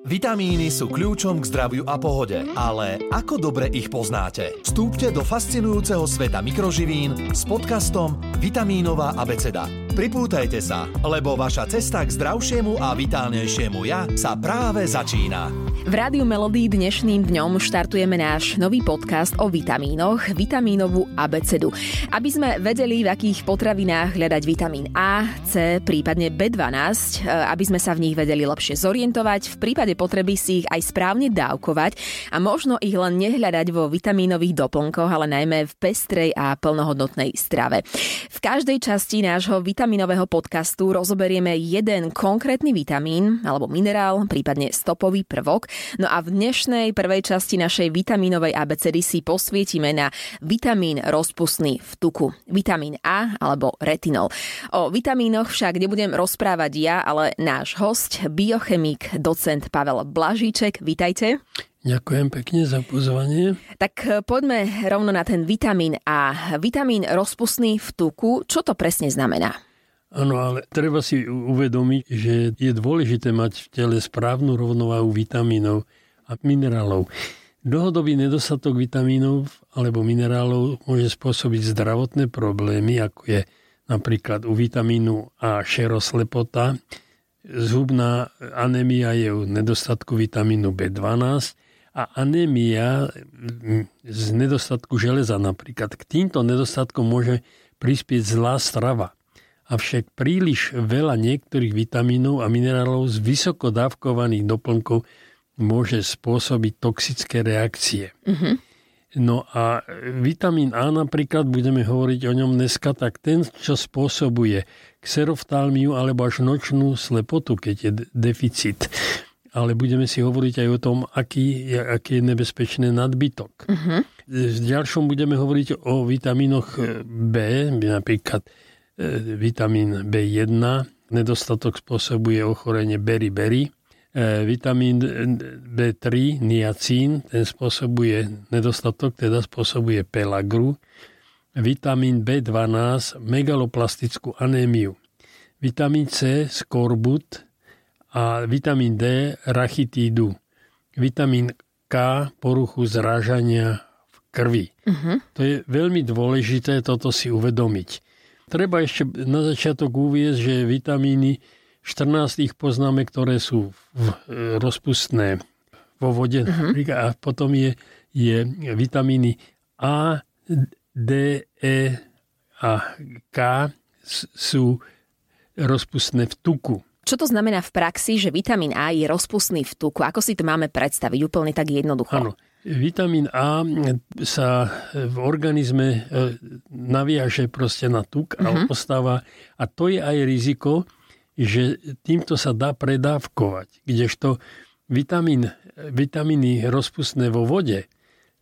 Vitamíny sú kľúčom k zdraviu a pohode, ale ako dobre ich poznáte? Vstúpte do fascinujúceho sveta mikroživín s podcastom Vitamínová abeceda. Pripútajte sa, lebo vaša cesta k zdravšiemu a vitálnejšiemu ja sa práve začína. V Rádiu Melody dnešným dňom štartujeme náš nový podcast o vitamínoch, vitamínovú abecedu. Aby sme vedeli, v akých potravinách hľadať vitamín A, C, prípadne B12, e, aby sme sa v nich vedeli lepšie zorientovať, v prípade potreby si ich aj správne dávkovať a možno ich len nehľadať vo vitamínových doplnkoch, ale najmä v pestrej a plnohodnotnej strave. V každej časti nášho vitaminového podcastu rozoberieme jeden konkrétny vitamín alebo minerál, prípadne stopový prvok No a v dnešnej prvej časti našej vitamínovej abecedy si posvietime na vitamín rozpustný v tuku. Vitamín A alebo retinol. O vitamínoch však nebudem rozprávať ja, ale náš host, biochemik, docent Pavel Blažíček. Vítajte. Ďakujem pekne za pozvanie. Tak poďme rovno na ten vitamín A. Vitamín rozpustný v tuku, čo to presne znamená? Áno, ale treba si uvedomiť, že je dôležité mať v tele správnu rovnováhu vitamínov a minerálov. Dlhodobý nedostatok vitamínov alebo minerálov môže spôsobiť zdravotné problémy, ako je napríklad u vitamínu A šeroslepota, zhubná anémia je u nedostatku vitamínu B12 a anémia z nedostatku železa napríklad. K týmto nedostatkom môže prispieť zlá strava avšak príliš veľa niektorých vitamínov a minerálov z vysoko dávkovaných doplnkov môže spôsobiť toxické reakcie. Mm-hmm. No a vitamín A napríklad, budeme hovoriť o ňom dneska, tak ten, čo spôsobuje xeroftálmiu alebo až nočnú slepotu, keď je deficit. Ale budeme si hovoriť aj o tom, aký, aký je nebezpečný nadbytok. Uh-huh. V ďalšom budeme hovoriť o vitamínoch B, napríklad vitamín B1, nedostatok spôsobuje ochorenie beriberi, e, vitamín B3, niacín, ten spôsobuje nedostatok, teda spôsobuje pelagru, vitamín B12, megaloplastickú anémiu, vitamín C, skorbut. A vitamín D, rachitídu, vitamín K, poruchu zrážania v krvi. Uh-huh. To je veľmi dôležité toto si uvedomiť. Treba ešte na začiatok uviezť, že vitamíny 14 ich poznáme, ktoré sú v, e, rozpustné vo vode uh-huh. a potom je, je vitamíny A, D, E a K sú rozpustné v tuku. Čo to znamená v praxi, že vitamín A je rozpustný v tuku? Ako si to máme predstaviť úplne tak jednoducho? Áno. Vitamín A sa v organizme e, naviaže proste na tuk a uh-huh. ostáva. A to je aj riziko, že týmto sa dá predávkovať. Kdežto vitamín, vitamíny rozpustné vo vode,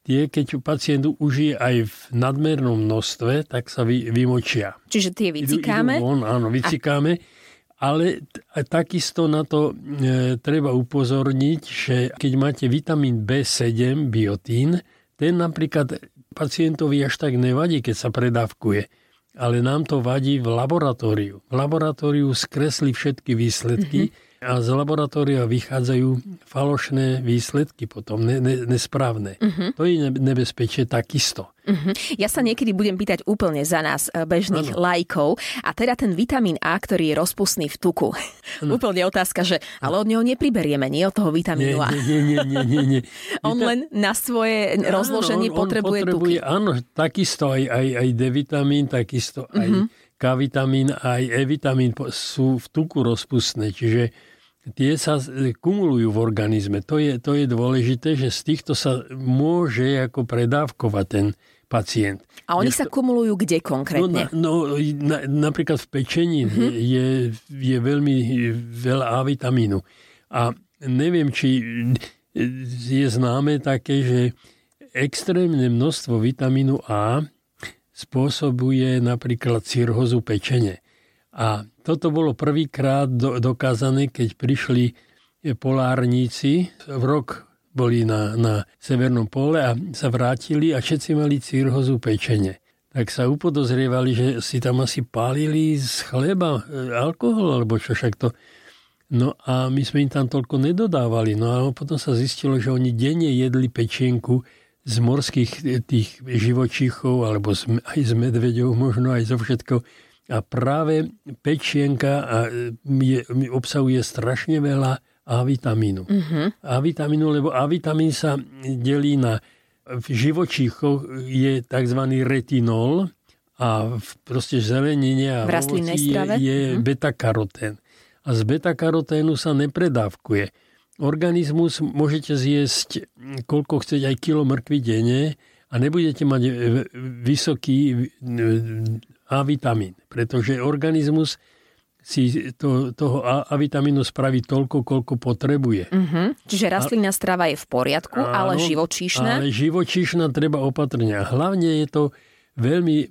tie, keď pacient užije aj v nadmernom množstve, tak sa vy, vymočia. Čiže tie vycikáme? Idú, idú von, áno, vycikáme. A ale takisto na to e, treba upozorniť, že keď máte vitamín B7, biotín, ten napríklad pacientovi až tak nevadí, keď sa predávkuje. Ale nám to vadí v laboratóriu. V laboratóriu skresli všetky výsledky mm-hmm a z laboratória vychádzajú falošné výsledky potom, ne, ne, nesprávne. Uh-huh. To je nebezpečie takisto. Uh-huh. Ja sa niekedy budem pýtať úplne za nás e, bežných ano. lajkov a teda ten vitamín A, ktorý je rozpustný v tuku. Ano. úplne otázka, že ale od neho nepriberieme, nie od toho vitamínu A. Nie, nie, nie, nie, nie. on len na svoje ano, rozloženie on, potrebuje, on potrebuje tuky. Áno, takisto aj, aj, aj D vitamín, takisto aj uh-huh. K vitamín aj E vitamín sú v tuku rozpustné, čiže tie sa kumulujú v organizme. To je, to je dôležité, že z týchto sa môže ako predávkovať ten pacient. A oni sa kumulujú kde konkrétne? No, no na, napríklad v pečení mm-hmm. je, je veľmi veľa A vitamínu. A neviem, či je známe také, že extrémne množstvo vitamínu A spôsobuje napríklad cirhozu pečene. A toto bolo prvýkrát do, dokázané, keď prišli polárníci. V rok boli na, na severnom pole a sa vrátili a všetci mali cirhozu pečene. Tak sa upodozrievali, že si tam asi pálili z chleba e, alkohol, alebo čo však to No a my sme im tam toľko nedodávali. No a potom sa zistilo, že oni denne jedli pečienku z morských tých živočíchov, alebo aj z medveďov, možno aj zo všetko. A práve pečienka a je, obsahuje strašne veľa A vitamínu. Uh-huh. A vitamínu, lebo A vitamín sa delí na v živočíchoch je tzv. retinol a v proste zelenine a v je, je uh-huh. beta-karotén a z beta-karoténu sa nepredávkuje. Organizmus môžete zjesť koľko chcete aj kilo mrkvy denne a nebudete mať vysoký A vitamín, pretože organizmus si to, toho A, A vitamínu spraví toľko, koľko potrebuje. Uh-huh. Čiže rastlinná strava je v poriadku, áno, ale živočíšna? Ale živočíšna treba opatrne. hlavne je to veľmi e,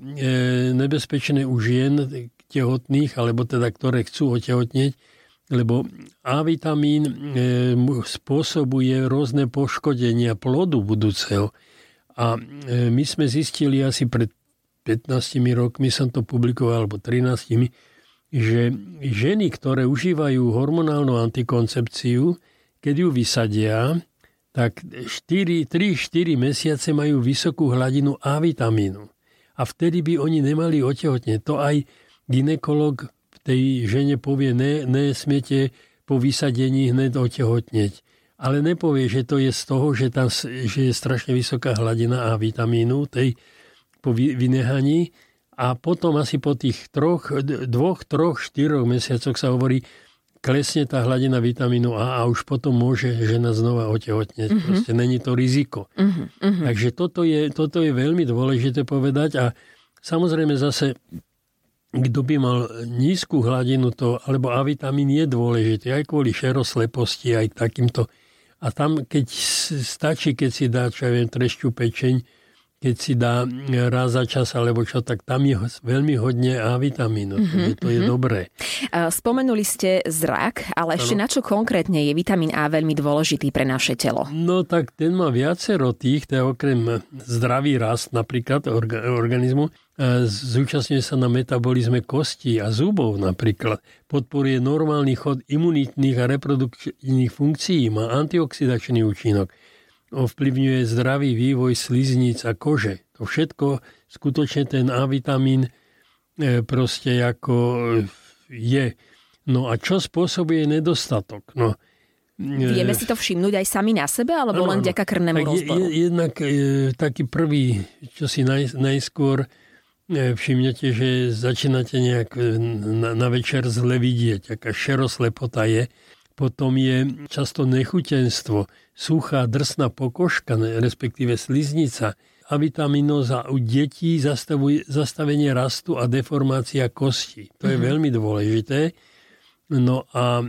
nebezpečné u žien, tehotných, alebo teda ktoré chcú otehotnieť, lebo A vitamín e, spôsobuje rôzne poškodenia plodu budúceho. A e, my sme zistili asi pred 15 rokmi, som to publikoval, alebo 13, že ženy, ktoré užívajú hormonálnu antikoncepciu, keď ju vysadia, tak 3-4 mesiace majú vysokú hladinu A vitamínu. A vtedy by oni nemali otehotnieť. To aj ginekolog tej žene povie, ne, nesmiete po vysadení hneď otehotneť. Ale nepovie, že to je z toho, že, tam, že je strašne vysoká hladina A vitamínu tej po vynehaní a potom asi po tých troch, dvoch, troch, štyroch mesiacoch sa hovorí, klesne tá hladina vitamínu A a už potom môže žena znova otehotneť. Mm-hmm. Proste není to riziko. Mm-hmm. Takže toto je, toto je veľmi dôležité povedať a samozrejme zase kto by mal nízku hladinu to, alebo A vitamín je dôležitý aj kvôli šerosleposti, aj takýmto. A tam, keď stačí, keď si dá, čo ja viem, trešťu pečeň, keď si dá raz za čas alebo čo, tak tam je veľmi hodne A vitamínu. Mm-hmm, to je mm-hmm. dobré. Spomenuli ste zrak, ale ešte ano. na čo konkrétne je vitamín A veľmi dôležitý pre naše telo? No tak ten má viacero tých, to je okrem zdravý rast napríklad organizmu, zúčastňuje sa na metabolizme kostí a zubov napríklad, podporuje normálny chod imunitných a reprodukčných funkcií, má antioxidačný účinok, ovplyvňuje zdravý vývoj slizníc a kože. To všetko, skutočne ten A vitamín e, proste ako je. No a čo spôsobuje nedostatok? No, e, Vieme si to všimnúť aj sami na sebe, alebo ano, len vďaka krvnému rozboru? Jednak e, taký prvý, čo si naj, najskôr E, všimnete, že začínate nejak e, na, na večer zle vidieť, aká šeroslepota je. Potom je často nechutenstvo, suchá drsná pokožka, respektíve sliznica, avitaminoza u detí, zastavuje, zastavenie rastu a deformácia kosti. To je mm-hmm. veľmi dôležité. No a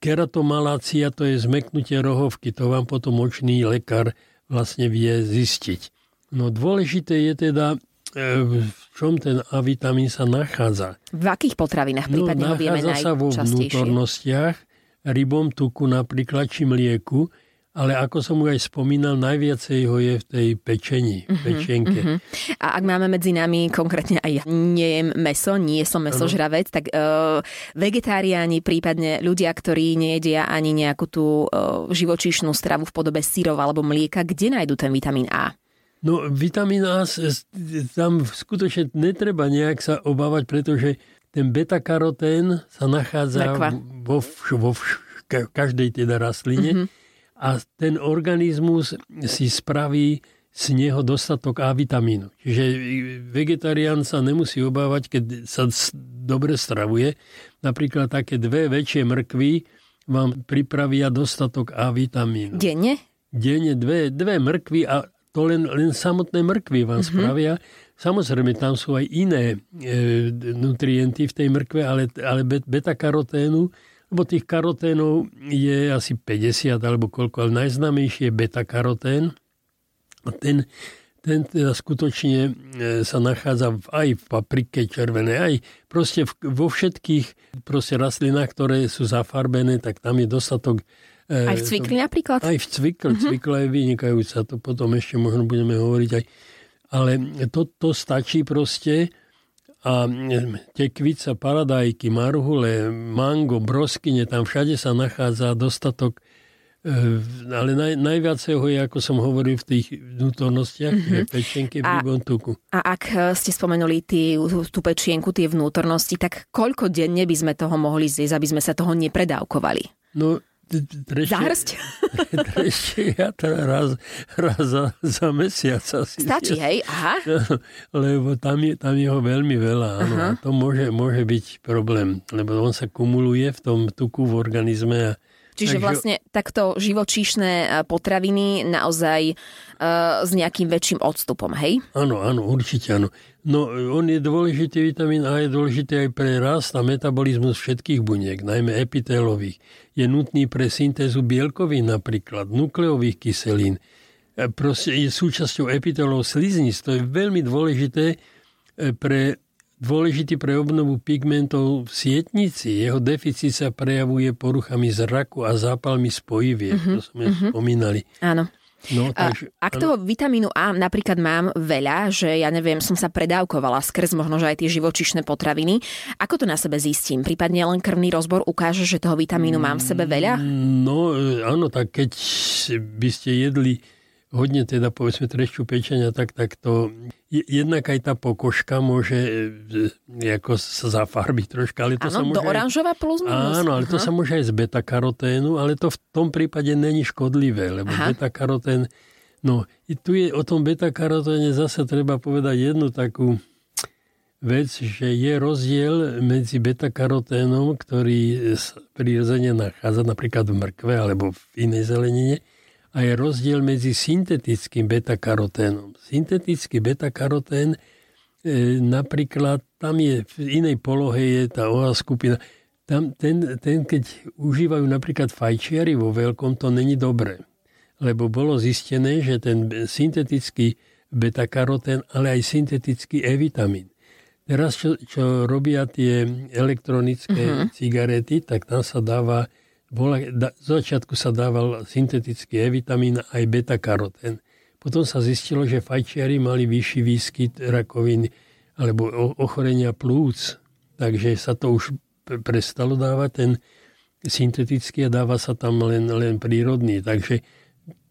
keratomalácia to je zmeknutie rohovky. To vám potom očný lekár vlastne vie zistiť. No dôležité je teda v čom ten A vitamín sa nachádza? V akých potravinách no, prípadne no, ho vieme sa vo vnútornostiach, rybom, tuku napríklad, či mlieku, ale ako som už aj spomínal, najviacej ho je v tej pečení, uh-huh, pečenke. Uh-huh. A ak máme medzi nami konkrétne aj ja nejem meso, nie som mesožravec, tak uh, vegetáriáni, prípadne ľudia, ktorí nejedia ani nejakú tú uh, živočíšnu stravu v podobe syrov alebo mlieka, kde nájdú ten vitamín A? No vitamín A tam skutočne netreba nejak sa obávať, pretože ten beta-karotén sa nachádza vo, vo každej teda rastline mm-hmm. a ten organizmus si spraví z neho dostatok A vitamínu. Čiže vegetarián sa nemusí obávať, keď sa dobre stravuje. Napríklad také dve väčšie mrkvy vám pripravia dostatok A vitamínu. Denne? Denne dve, dve mrkvy a to len, len samotné mrkvy vám mm-hmm. spravia. Samozrejme, tam sú aj iné e, nutrienty v tej mrkve, ale, ale beta-karoténu, lebo tých karoténov je asi 50 alebo koľko, ale najznámejší je beta-karotén. A ten, ten teda skutočne e, sa nachádza aj v paprike červenej, aj proste v, vo všetkých proste rastlinách, ktoré sú zafarbené, tak tam je dostatok aj v cvikli napríklad? Aj v cvikli. Uh-huh. Cvikla je vynikajúca, to potom ešte možno budeme hovoriť aj. Ale to, to stačí proste a tekvica, paradajky, marhule, mango, broskyne, tam všade sa nachádza dostatok e, ale naj, najviac ho je, ako som hovoril, v tých vnútornostiach, mm-hmm. pečenke v tuku. A ak ste spomenuli tý, tú pečienku, tie vnútornosti, tak koľko denne by sme toho mohli zjesť, aby sme sa toho nepredávkovali? No, Zahrsť? To raz, raz za, za mesiac asi. Stačí, hej? Aha. Lebo tam je, tam je ho veľmi veľa, áno. A to môže, môže byť problém, lebo on sa kumuluje v tom tuku v organizme a Čiže vlastne takto živočíšne e, potraviny naozaj uh, s nejakým väčším odstupom, hej? Áno, áno, určite áno. No, on je dôležitý, vitamín A je dôležitý aj pre rast a metabolizmus všetkých buniek, najmä epitélových. Je nutný pre syntézu bielkovín napríklad, nukleových kyselín. E, proste je súčasťou epitelov sliznic. To je veľmi dôležité pre dôležitý pre obnovu pigmentov v sietnici. Jeho deficit sa prejavuje poruchami zraku a zápalmi spojivie. Uh-huh, to sme uh-huh. spomínali. Áno. No, takže, Ak toho vitamínu A napríklad mám veľa, že ja neviem, som sa predávkovala skrz možno, že aj tie živočišné potraviny, ako to na sebe zistím? Prípadne len krvný rozbor ukáže, že toho vitamínu mám v sebe veľa? No e, áno, tak keď by ste jedli hodne teda povedzme trešťu pečenia, tak, tak to jednak aj tá pokožka môže e, ako sa zafarbiť troška. Ale to ano, sa môže do oranžová plus minus. Áno, ale Aha. to sa môže aj z beta-karoténu, ale to v tom prípade není škodlivé, lebo Aha. beta-karotén, no tu je o tom beta-karoténe zase treba povedať jednu takú vec, že je rozdiel medzi beta-karoténom, ktorý prirodzene nachádza napríklad v mrkve alebo v inej zelenine, a je rozdiel medzi syntetickým beta-karoténom. Syntetický beta-karotén e, napríklad, tam je v inej polohe je tá OA skupina. Tam, ten, ten, keď užívajú napríklad fajčiari vo veľkom, to není dobré. Lebo bolo zistené, že ten syntetický beta-karotén, ale aj syntetický E-vitamín. Teraz, čo, čo robia tie elektronické uh-huh. cigarety, tak tam sa dáva bola, da, z začiatku sa dával syntetický E-vitamín aj beta-karotén. Potom sa zistilo, že fajčiari mali vyšší výskyt rakoviny alebo ochorenia plúc, takže sa to už prestalo dávať ten syntetický a dáva sa tam len, len prírodný. Takže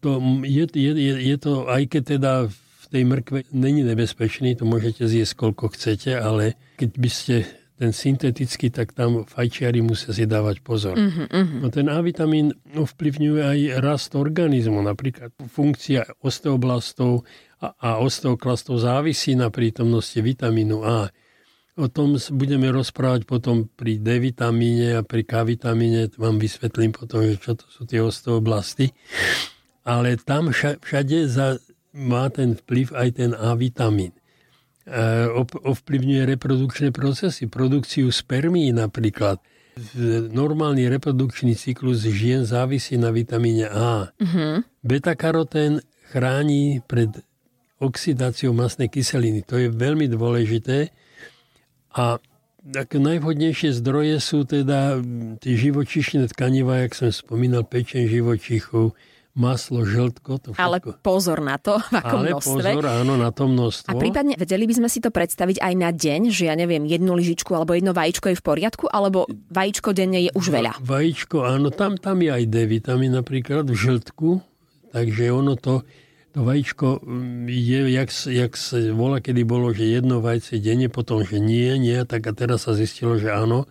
to je, je, je, je to, aj keď teda v tej mrkve není nebezpečný, to môžete zjesť koľko chcete, ale keď by ste ten syntetický, tak tam fajčiari musia si dávať pozor. Uh-huh, uh-huh. No ten A vitamín ovplyvňuje aj rast organizmu, napríklad funkcia osteoblastov a, a osteoklastov závisí na prítomnosti vitamínu A. O tom budeme rozprávať potom pri D vitamíne a pri K vitamíne, vám vysvetlím potom, čo to sú tie osteoblasty. Ale tam všade za, má ten vplyv aj ten A vitamín. Eh, ovplyvňuje reprodukčné procesy, produkciu spermí napríklad. Normálny reprodukčný cyklus žien závisí na vitamíne A. Uh-huh. Beta-karotén chráni pred oxidáciou masnej kyseliny. To je veľmi dôležité. A ako najvhodnejšie zdroje sú teda tie živočišné tkaniva, jak som spomínal, pečen živočichov, maslo, žltko, to všetko. Ale pozor na to, v akom Ale množstve. pozor, áno, na to množstvo. A prípadne vedeli by sme si to predstaviť aj na deň, že ja neviem, jednu lyžičku alebo jedno vajíčko je v poriadku, alebo vajíčko denne je už veľa? Vajíčko, áno, tam, tam je aj D vitamín napríklad v žltku, takže ono to, to vajíčko mm, je, jak, jak sa volá, kedy bolo, že jedno vajce denne, potom, že nie, nie, tak a teraz sa zistilo, že áno,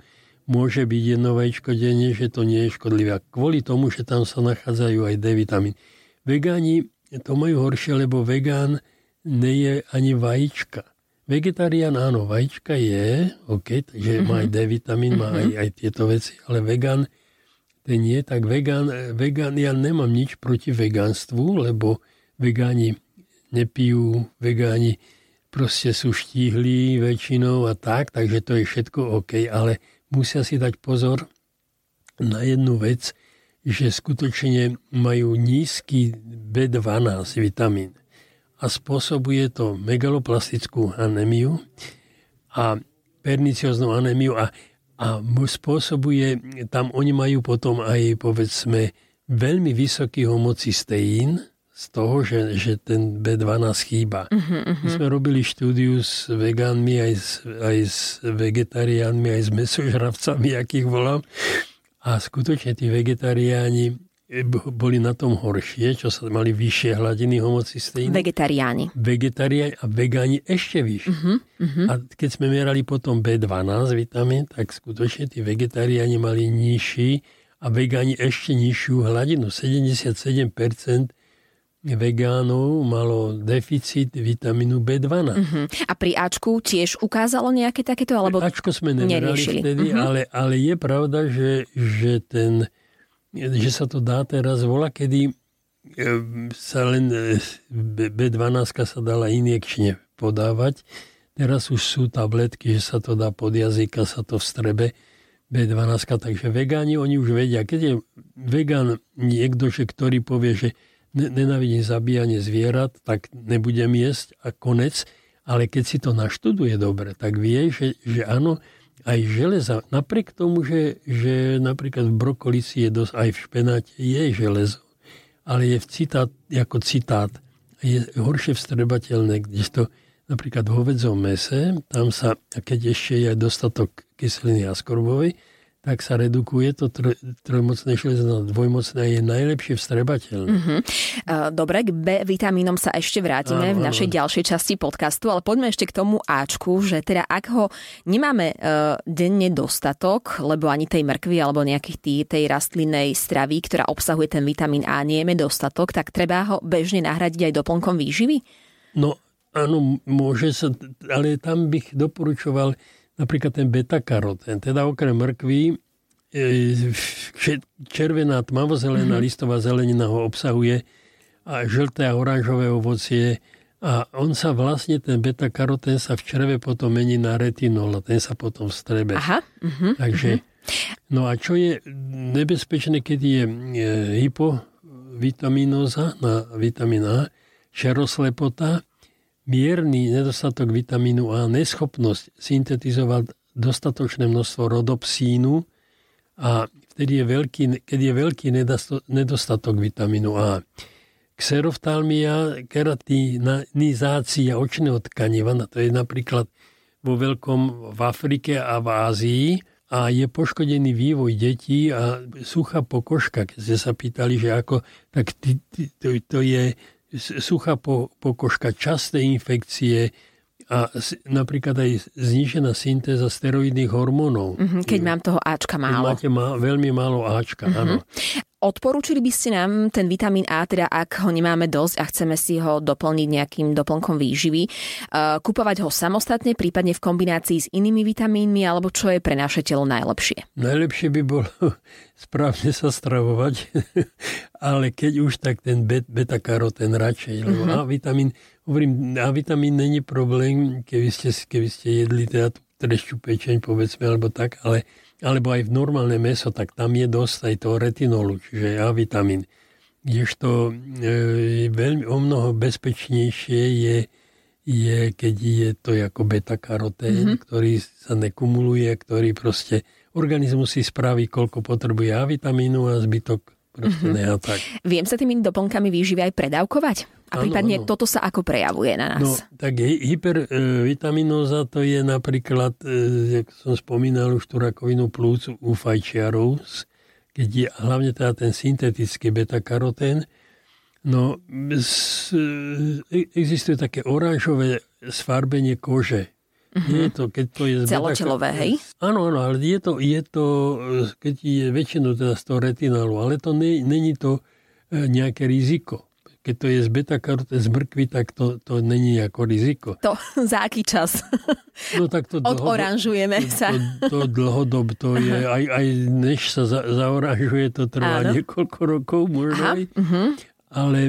môže byť jedno vajíčko denne, že to nie je škodlivé. Kvôli tomu, že tam sa nachádzajú aj D vitamín. Vegáni to majú horšie, lebo vegán je ani vajíčka. Vegetarián áno, vajíčka je, OK, takže mm-hmm. má aj D vitamín, má aj, mhm. aj tieto veci, ale vegán ten nie, tak vegán, vegán, ja nemám nič proti vegánstvu, lebo vegáni nepijú, vegáni proste sú štíhli väčšinou a tak, takže to je všetko OK, ale musia si dať pozor na jednu vec, že skutočne majú nízky B12 vitamín a spôsobuje to megaloplastickú anémiu a pernicióznu anémiu a, a spôsobuje, tam oni majú potom aj povedzme veľmi vysoký homocysteín, z toho, že, že ten B12 chýba. Uh-huh, uh-huh. My sme robili štúdiu s vegánmi, aj s, aj s vegetariánmi, aj s mesožravcami, akých volám. A skutočne tí vegetariáni boli na tom horšie, čo sa mali vyššie hladiny homocysteínu. Vegetariáni. Vegetariáni a vegáni ešte vyššie. Uh-huh, uh-huh. A keď sme merali potom B12 vitamín, tak skutočne tí vegetariáni mali nižší a vegáni ešte nižšiu hladinu. 77% vegánov malo deficit vitamínu B12. Uh-huh. A pri Ačku tiež ukázalo nejaké takéto? Alebo Ačko sme nemerali vtedy, uh-huh. ale, ale je pravda, že, že ten že sa to dá teraz vola, kedy e, sa len e, B12 sa dala injekčne podávať. Teraz už sú tabletky, že sa to dá pod jazyka, sa to vstrebe B12, takže vegáni, oni už vedia. Keď je vegán niekto, že, ktorý povie, že nenávidím zabíjanie zvierat, tak nebudem jesť a konec. Ale keď si to naštuduje dobre, tak vie, že, že áno, aj železa, napriek tomu, že, že napríklad v brokolici je dosť, aj v špenáte je železo, ale je v citát, ako citát, je horšie vstrebateľné, kdežto napríklad v hovedzom mese, tam sa, keď ešte je dostatok kyseliny askorbovej, tak sa redukuje to tr- trojmocné železo na dvojmocné je najlepšie vstrebateľné. Mm-hmm. Dobre, k B vitamínom sa ešte vrátime áno, v našej áno. ďalšej časti podcastu, ale poďme ešte k tomu Ačku, že teda ak ho nemáme uh, denne dostatok, lebo ani tej mrkvy alebo nejakých tý, tej rastlinnej stravy, ktorá obsahuje ten vitamín A, nie je dostatok, tak treba ho bežne nahradiť aj doplnkom výživy? No áno, môže sa, ale tam bych doporučoval napríklad ten beta-karotén, teda okrem mrkvy, e, červená tmavozelená mm-hmm. listová zelenina ho obsahuje a žlté a oranžové ovocie a on sa vlastne, ten beta-karotén sa v červe potom mení na retinol a ten sa potom vstrebe. Aha. Uh-huh, Takže, uh-huh. no a čo je nebezpečné, keď je hypovitamínoza na vitamín A, šeroslepota, mierny nedostatok vitamínu A, neschopnosť syntetizovať dostatočné množstvo rodopsínu a vtedy je veľký, keď je veľký nedostatok vitamínu A. Xeroftalmia, keratinizácia očného tkaniva, to je napríklad vo veľkom v Afrike a v Ázii, a je poškodený vývoj detí a suchá pokožka. Keď ste sa pýtali, že ako, tak to, to je suchá pokožka, časté infekcie a napríklad aj znižená syntéza steroidných hormónov. Mm-hmm, keď mám toho Ačka málo. Máte má, veľmi málo Ačka, mm-hmm. áno. Odporúčili by ste nám ten vitamín A, teda ak ho nemáme dosť a chceme si ho doplniť nejakým doplnkom výživy, uh, kupovať ho samostatne, prípadne v kombinácii s inými vitamínmi, alebo čo je pre naše telo najlepšie? Najlepšie by bolo správne sa stravovať, ale keď už tak ten beta-karotén radšej, lebo uh-huh. A vitamín, hovorím, A vitamín není problém, keby ste, keby ste jedli teda trešťu pečeň, povedzme, alebo tak, ale alebo aj v normálne meso, tak tam je dosť aj toho retinolu, čiže A vitamín. Kdežto e, veľmi o mnoho bezpečnejšie je, je, keď je to ako beta-karotén, mm-hmm. ktorý sa nekumuluje, ktorý proste organizmus si spraví, koľko potrebuje A vitamínu a zbytok proste mm-hmm. ne tak. Viem sa tými doplnkami výživy aj predávkovať? A ano, prípadne ano. toto sa ako prejavuje na nás? No, tak hypervitaminoza to je napríklad, e, jak som spomínal už tú rakovinu plúc u fajčiarov, keď je hlavne teda ten syntetický beta-karotén, no e, existuje také oranžové sfarbenie kože. Nie je to, keď to je... Celotelové, hej? Áno, áno, ale je to, je to keď je väčšinu teda z toho retinálu, ale to není to e, nejaké riziko. Keď to je z beta z mrkvy, tak to, to není ako riziko. To za aký čas? No tak to Odoranžujeme to, sa. To, to dlhodob, to je, aj, aj než sa za, zaoranžuje, to trvá Áno. niekoľko rokov možno Aha, aj. Uh-huh. Ale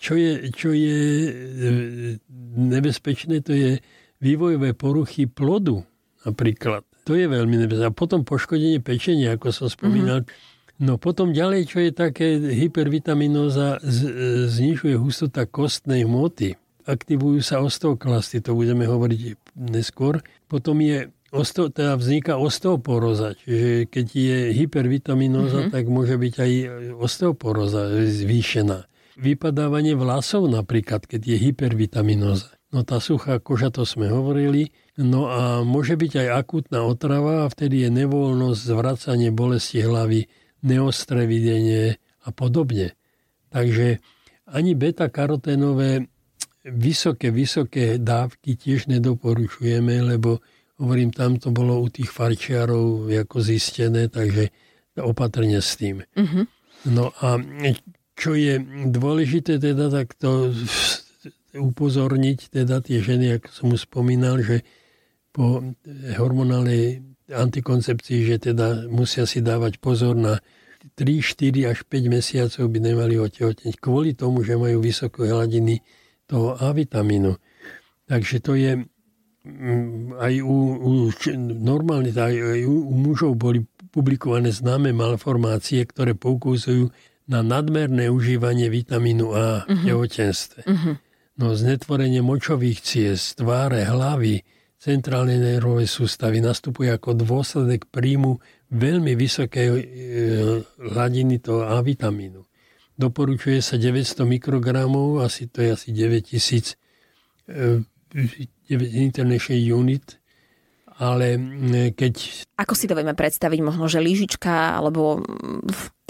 čo je, čo je e, nebezpečné, to je vývojové poruchy plodu napríklad. To je veľmi nebezpečné. A potom poškodenie pečenia, ako som spomínal. Mm-hmm. No potom ďalej, čo je také hypervitaminóza, znižuje hustota kostnej hmoty. Aktivujú sa osteoklasty, to budeme hovoriť neskôr. Potom je osteo, teda vzniká osteoporóza, čiže keď je hypervitaminóza, mm-hmm. tak môže byť aj osteoporóza zvýšená. vypadávanie vlasov napríklad, keď je hypervitaminóza. No tá suchá koža, to sme hovorili. No a môže byť aj akútna otrava a vtedy je nevoľnosť, zvracanie bolesti hlavy, neostré videnie a podobne. Takže ani beta-karoténové vysoké, vysoké dávky tiež nedoporučujeme, lebo hovorím, tam to bolo u tých farčiarov ako zistené, takže opatrne s tým. Uh-huh. No a čo je dôležité teda, tak to upozorniť teda tie ženy, ako som už spomínal, že po hormonálnej antikoncepcii, že teda musia si dávať pozor na 3, 4 až 5 mesiacov by nemali otehotneť kvôli tomu, že majú vysoké hladiny toho A vitamínu. Takže to je mm, aj u, u normálne, aj u, u mužov boli publikované známe malformácie, ktoré poukazujú na nadmerné užívanie vitamínu A v uh-huh. tehotenstve. Uh-huh. No znetvorenie močových ciest, tváre, hlavy, centrálnej nervovej sústavy nastupuje ako dôsledek príjmu veľmi vysokej e, hladiny toho A vitamínu. Doporučuje sa 900 mikrogramov, asi to je asi 9000 e, International Unit ale keď... Ako si to vieme predstaviť? Možno, že lyžička, alebo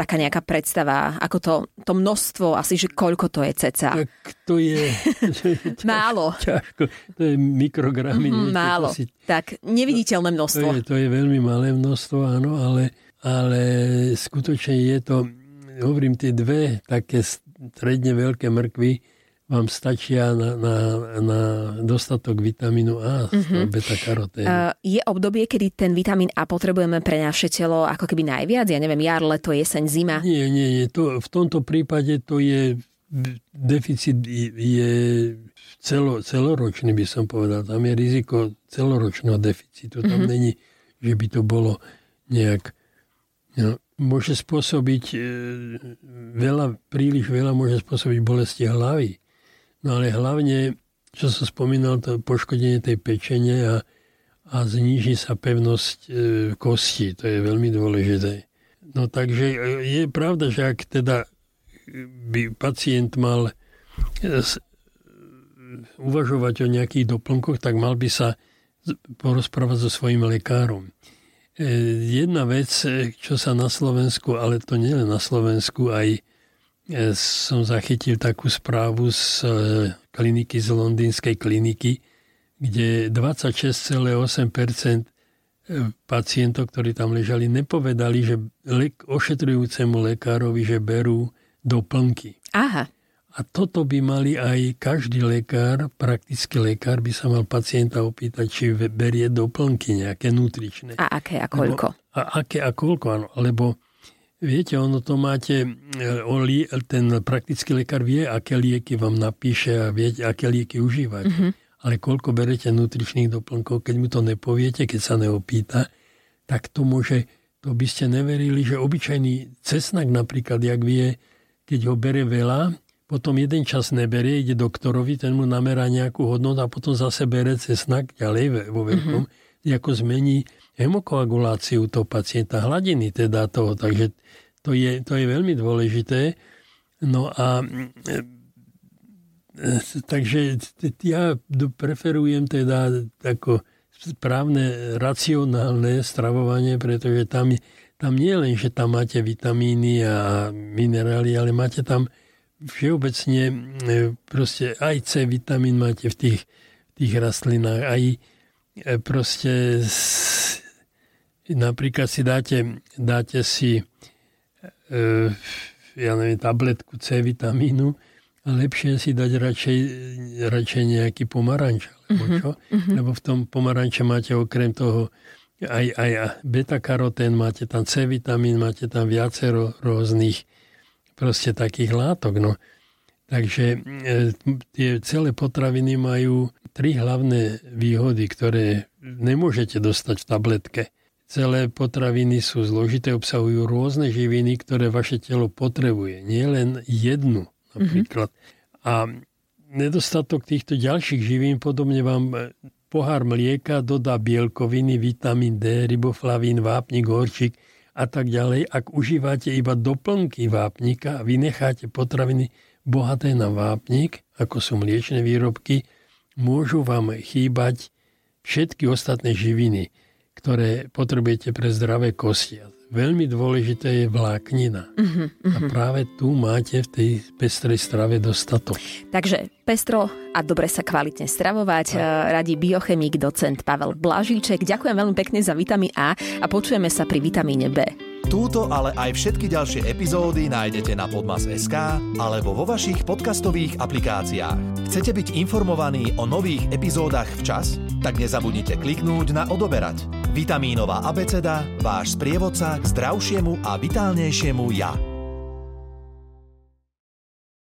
taká nejaká predstava, ako to, to množstvo, asi, že koľko to je ceca? Tak to je... Málo. Ťažko, to je mikrogramy. Mm, málo. Si... Tak, neviditeľné množstvo. To je, to je veľmi malé množstvo, áno, ale, ale skutočne je to, hovorím, tie dve také stredne veľké mrkvy, vám stačia na, na, na dostatok vitamínu A, uh-huh. beta-karoténu. Uh, je obdobie, kedy ten vitamín A potrebujeme pre naše telo ako keby najviac? Ja neviem, jar, leto, jeseň, zima? Nie, nie, nie. To, v tomto prípade to je deficit je celo, celoročný, by som povedal. Tam je riziko celoročného deficitu. Tam uh-huh. není, že by to bolo nejak... No, môže spôsobiť e, veľa, príliš veľa môže spôsobiť bolesti hlavy No ale hlavne, čo som spomínal, to poškodenie tej pečene a, a zníži sa pevnosť e, kosti. To je veľmi dôležité. No takže e, je pravda, že ak teda by pacient mal e, uvažovať o nejakých doplnkoch, tak mal by sa porozprávať so svojím lekárom. E, jedna vec, čo sa na Slovensku, ale to nie len na Slovensku, aj som zachytil takú správu z e, kliniky, z londýnskej kliniky, kde 26,8% e, pacientov, ktorí tam ležali, nepovedali, že ošetrujúcemu lekárovi, že berú doplnky. Aha. A toto by mali aj každý lekár, praktický lekár by sa mal pacienta opýtať, či berie doplnky nejaké nutričné. A aké a koľko? Lebo, a aké a koľko, áno. Lebo Viete, ono to máte, e, ten praktický lekár vie, aké lieky vám napíše a viete, aké lieky užívať. Mm-hmm. Ale koľko berete nutričných doplnkov, keď mu to nepoviete, keď sa neopýta, tak to môže, to by ste neverili, že obyčajný cesnak napríklad, jak vie, keď ho bere veľa, potom jeden čas neberie, ide doktorovi, ten mu namerá nejakú hodnotu a potom zase bere cesnak ďalej vo veľkom, mm-hmm. ako zmení hemokoaguláciu toho pacienta, hladiny teda toho, takže to je, to je veľmi dôležité. No a e, takže ja preferujem teda ako správne racionálne stravovanie, pretože tam, tam nie len, že tam máte vitamíny a minerály, ale máte tam všeobecne e, proste aj C vitamín máte v tých, tých rastlinách, aj e, proste Napríklad si dáte, dáte si e, ja neviem, tabletku C vitamínu a lepšie si dať radšej, radšej nejaký pomaranč. Alebo mhm, čo? Uh-huh. Lebo v tom pomaranče máte okrem toho aj, aj beta-karotén, máte tam C vitamín, máte tam viacero rôznych proste takých látok. No. Takže e, tie celé potraviny majú tri hlavné výhody, ktoré nemôžete dostať v tabletke. Celé potraviny sú zložité, obsahujú rôzne živiny, ktoré vaše telo potrebuje. Nie len jednu napríklad. Mm-hmm. A nedostatok týchto ďalších živín podobne vám e, pohár mlieka dodá bielkoviny, vitamín D, riboflavín, vápnik, horčík a tak ďalej. Ak užívate iba doplnky vápnika a vynecháte potraviny bohaté na vápnik, ako sú mliečne výrobky, môžu vám chýbať všetky ostatné živiny, ktoré potrebujete pre zdravé kosti. Veľmi dôležité je vláknina. Uh-huh, uh-huh. A práve tu máte v tej pestrej strave dostatok. Takže pestro a dobre sa kvalitne stravovať. A. Radí biochemik, docent Pavel Blažíček. Ďakujem veľmi pekne za vitamín A a počujeme sa pri vitamíne B. Túto, ale aj všetky ďalšie epizódy nájdete na Podmas.sk alebo vo vašich podcastových aplikáciách. Chcete byť informovaní o nových epizódach včas? Tak nezabudnite kliknúť na odoberať. Vitamínová abeceda, váš sprievodca k zdravšiemu a vitálnejšiemu ja.